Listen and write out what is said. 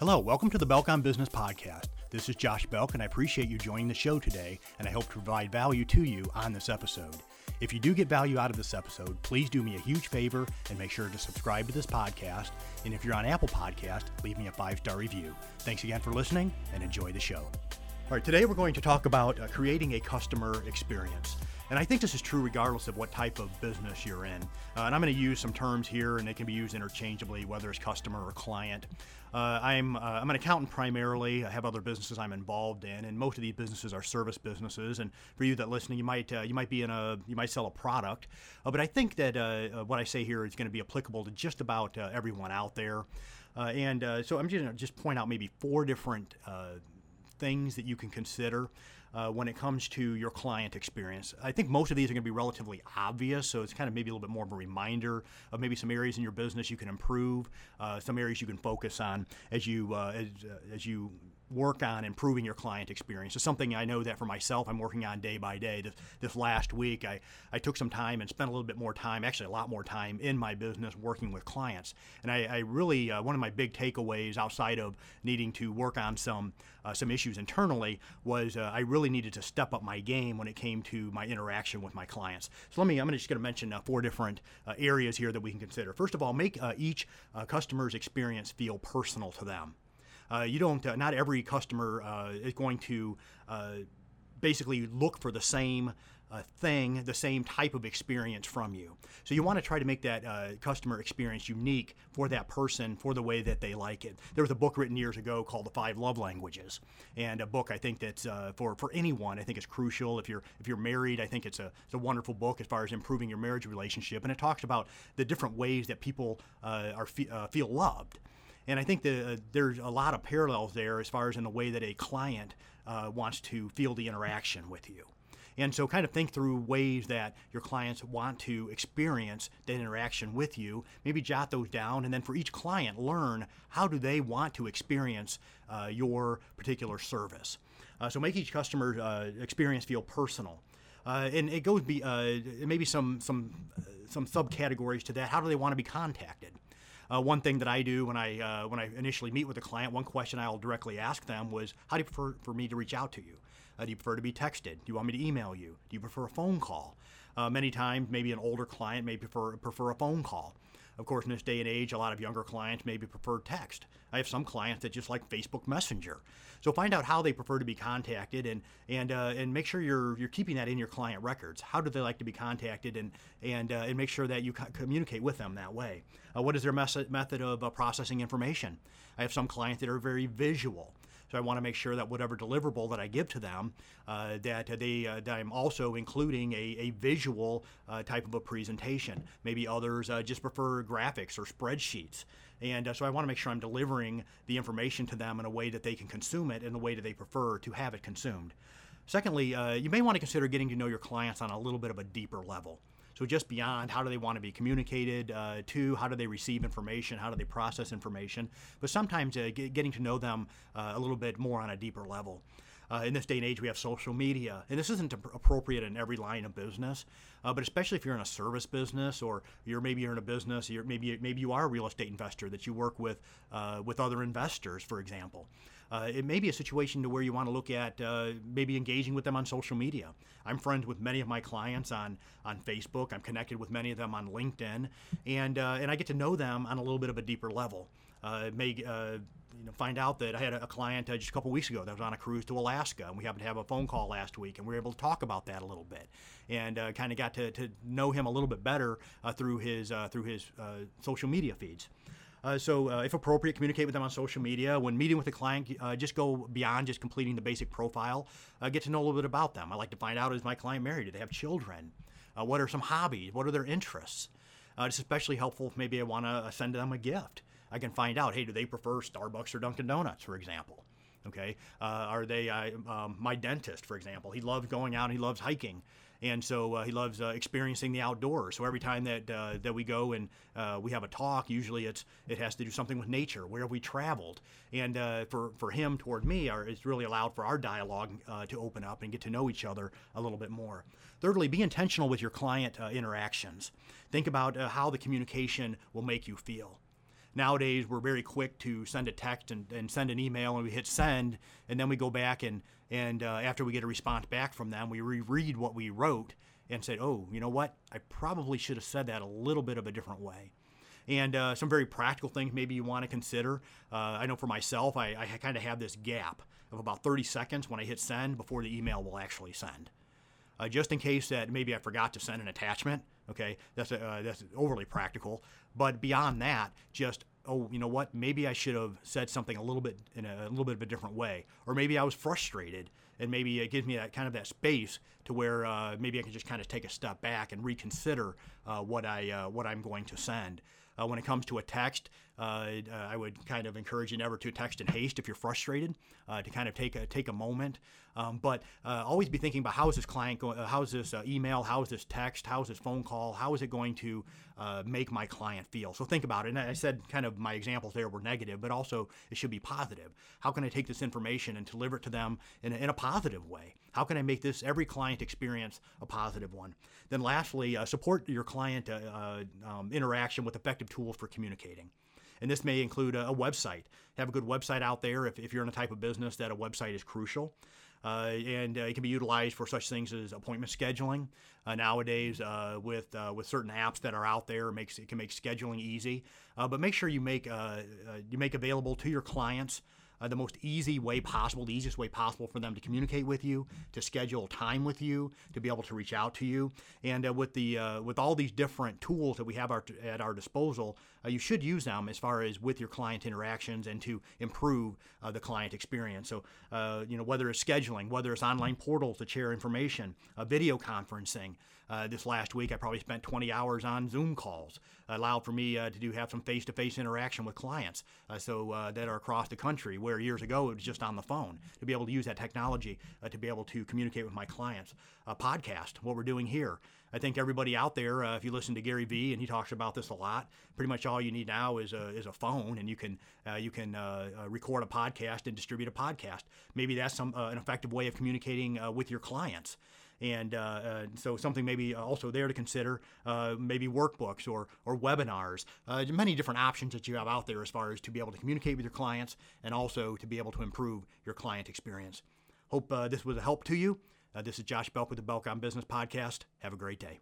Hello, welcome to the Belk on Business Podcast. This is Josh Belk, and I appreciate you joining the show today, and I hope to provide value to you on this episode. If you do get value out of this episode, please do me a huge favor and make sure to subscribe to this podcast. And if you're on Apple Podcast, leave me a five star review. Thanks again for listening, and enjoy the show. All right, today we're going to talk about uh, creating a customer experience. And I think this is true regardless of what type of business you're in. Uh, and I'm going to use some terms here, and they can be used interchangeably, whether it's customer or client. Uh, I'm, uh, I'm an accountant primarily. I have other businesses I'm involved in, and most of these businesses are service businesses. And for you that listening, you might uh, you might be in a you might sell a product, uh, but I think that uh, what I say here is going to be applicable to just about everyone out there. and so I'm just going to just point out maybe four different things that you can consider uh, when it comes to your client experience. I think most of these are going to be relatively obvious, so it's kind of maybe a little bit more of a reminder of maybe some areas in your business you can improve, uh, some areas you can focus on as you uh, as, uh, as you work on improving your client experience. It's something I know that for myself I'm working on day by day. This, this last week, I, I took some time and spent a little bit more time, actually a lot more time in my business working with clients. And I, I really, uh, one of my big takeaways outside of needing to work on some uh, some issues internally was uh, I really needed to step up my game when it came to my interaction with my clients. So let me, I'm just going to mention uh, four different uh, areas here that we can consider. First of all, make uh, each customer's experience feel personal to them. Uh, you don't. Uh, not every customer uh, is going to uh, basically look for the same uh, thing, the same type of experience from you. So you want to try to make that uh, customer experience unique for that person, for the way that they like it. There was a book written years ago called The Five Love Languages, and a book I think that's for for anyone. I think it's crucial. If you're if you're married, I think it's a it's a wonderful book as far as improving your marriage relationship, and it talks about the different ways that people are fe- feel loved. And I think that uh, there's a lot of parallels there as far as in the way that a client uh, wants to feel the interaction with you. And so, kind of think through ways that your clients want to experience that interaction with you. Maybe jot those down, and then for each client, learn how do they want to experience uh, your particular service. Uh, so, make each customer uh, experience feel personal. Uh, and it goes be uh, maybe some some some subcategories to that. How do they want to be contacted? Uh, one thing that I do when I uh, when I initially meet with a client, one question I'll directly ask them was, "How do you prefer for me to reach out to you? Uh, do you prefer to be texted? Do you want me to email you? Do you prefer a phone call?" Uh, many times, maybe an older client may prefer prefer a phone call. Of course, in this day and age, a lot of younger clients maybe prefer text. I have some clients that just like Facebook Messenger. So find out how they prefer to be contacted and and uh, and make sure you're you're keeping that in your client records. How do they like to be contacted and and uh, and make sure that you co- communicate with them that way. Uh, what is their mes- method of uh, processing information? I have some clients that are very visual. So I want to make sure that whatever deliverable that I give to them, uh, that they uh, that I'm also including a, a visual uh, type of a presentation. Maybe others uh, just prefer graphics or spreadsheets. And so I want to make sure I'm delivering the information to them in a way that they can consume it in the way that they prefer to have it consumed. Secondly, you may want to consider getting to know your clients on a little bit of a deeper level. So just beyond how do they want to be communicated uh, to, how do they receive information, how do they process information, but sometimes uh, get, getting to know them uh, a little bit more on a deeper level. Uh, in this day and age, we have social media, and this isn't appropriate in every line of business, uh, but especially if you're in a service business or you're maybe you're in a business, you're maybe maybe you are a real estate investor that you work with uh, with other investors, for example. Uh, it may be a situation to where you want to look at uh, maybe engaging with them on social media. I'm friends with many of my clients on on Facebook. I'm connected with many of them on LinkedIn, and uh, and I get to know them on a little bit of a deeper level. Uh, may uh, you know find out that I had a, client uh, just a couple weeks ago that was on a cruise to Alaska, and we happened to have a phone call last week, and we were able to talk about that a little bit, and kind of got to, to know him a little bit better through his through his social media feeds. Uh, so, uh, if appropriate, communicate with them on social media. When meeting with a client, uh, just go beyond just completing the basic profile. Uh, get to know a little bit about them. I like to find out is my client married? Do they have children? Uh, what are some hobbies? What are their interests? Uh, it's especially helpful if maybe I want to send them a gift. I can find out, hey, do they prefer Starbucks or Dunkin' Donuts, for example? Okay, are they um, my dentist, for example? He loves going out. He loves hiking and so uh, he loves uh, experiencing the outdoors. So every time that uh, that we go and uh, we have a talk, usually it's it has to do something with nature. Where we traveled? And uh, for for him toward me, our, it's really allowed for our dialogue uh, to open up and get to know each other a little bit more. Thirdly, be intentional with your client interactions. Think about how the communication will make you feel. Nowadays we're very quick to send a text and, and send an email and we hit send and then we go back and and uh, after we get a response back from them we reread what we wrote and said oh you know what? I probably should have said that a little bit of a different way. And uh, some very practical things maybe you want to consider. Uh, i know for myself i, I kind of have this gap of about 30 seconds when i hit send before the email will actually send. Uh, just in case that maybe i forgot to send an attachment Okay, that's a, uh, that's overly practical. But beyond that, just oh, you know what? Maybe I should have said something a little bit in a, a, little bit of a different way, or maybe I was frustrated, and maybe it gives me that kind of that space to where uh, maybe I can just kind of take a step back and reconsider uh, what I uh, what I'm going to send. Uh, when it comes to a text, uh, I would kind of encourage you never to text in haste if you're frustrated, uh, to kind of take a take a moment. Um, but uh, always be thinking about how is this client going, uh, how is this uh, email, how is this text, how is this phone call, how is it going to make my client feel? So think about it. And I said kind of my examples there were negative, but also it should be positive. How can I take this information and deliver it to them in a, in a positive way? How can I make this every client experience a positive one? Then lastly, support your client um, interaction with effective tools for communicating. And this may include a, a website. Have a good website out there if, if you're in a type of business that a website is crucial. Uh, and uh, it can be utilized for such things as appointment scheduling. Uh, nowadays, uh, with uh, with certain apps that are out there, it makes it can make scheduling easy. Uh, but make sure you make you make available to your clients the most easy way possible, the easiest way possible for them to communicate with you, to schedule time with you, to be able to reach out to you. And with the with all these different tools that we have our, at our disposal, uh, you should use them as far as with your client interactions and to improve uh, the client experience. So, uh, you know, whether it's scheduling, whether it's online portals to share information, video conferencing. this last week, I probably spent 20 hours on Zoom calls, allowed for me to do have some face-to-face interaction with clients, so that are across the country where years ago it was just on the phone. To be able to use that technology uh, to be able to communicate with my clients. A podcast, what we're doing here. I think everybody out there, uh, if you listen to Gary Vee and he talks about this a lot, pretty much all you need now is a, is a phone and you can uh, you can uh, uh, record a podcast and distribute a podcast. Maybe that's some uh, an effective way of communicating with your clients and uh, uh, so something maybe also there to consider, uh, maybe workbooks or or webinars, many different options that you have out there as far as to be able to communicate with your clients and also to be able to improve your client experience. Hope this was a help to you. Uh, this is Josh Belk with the Belk on Business Podcast. Have a great day.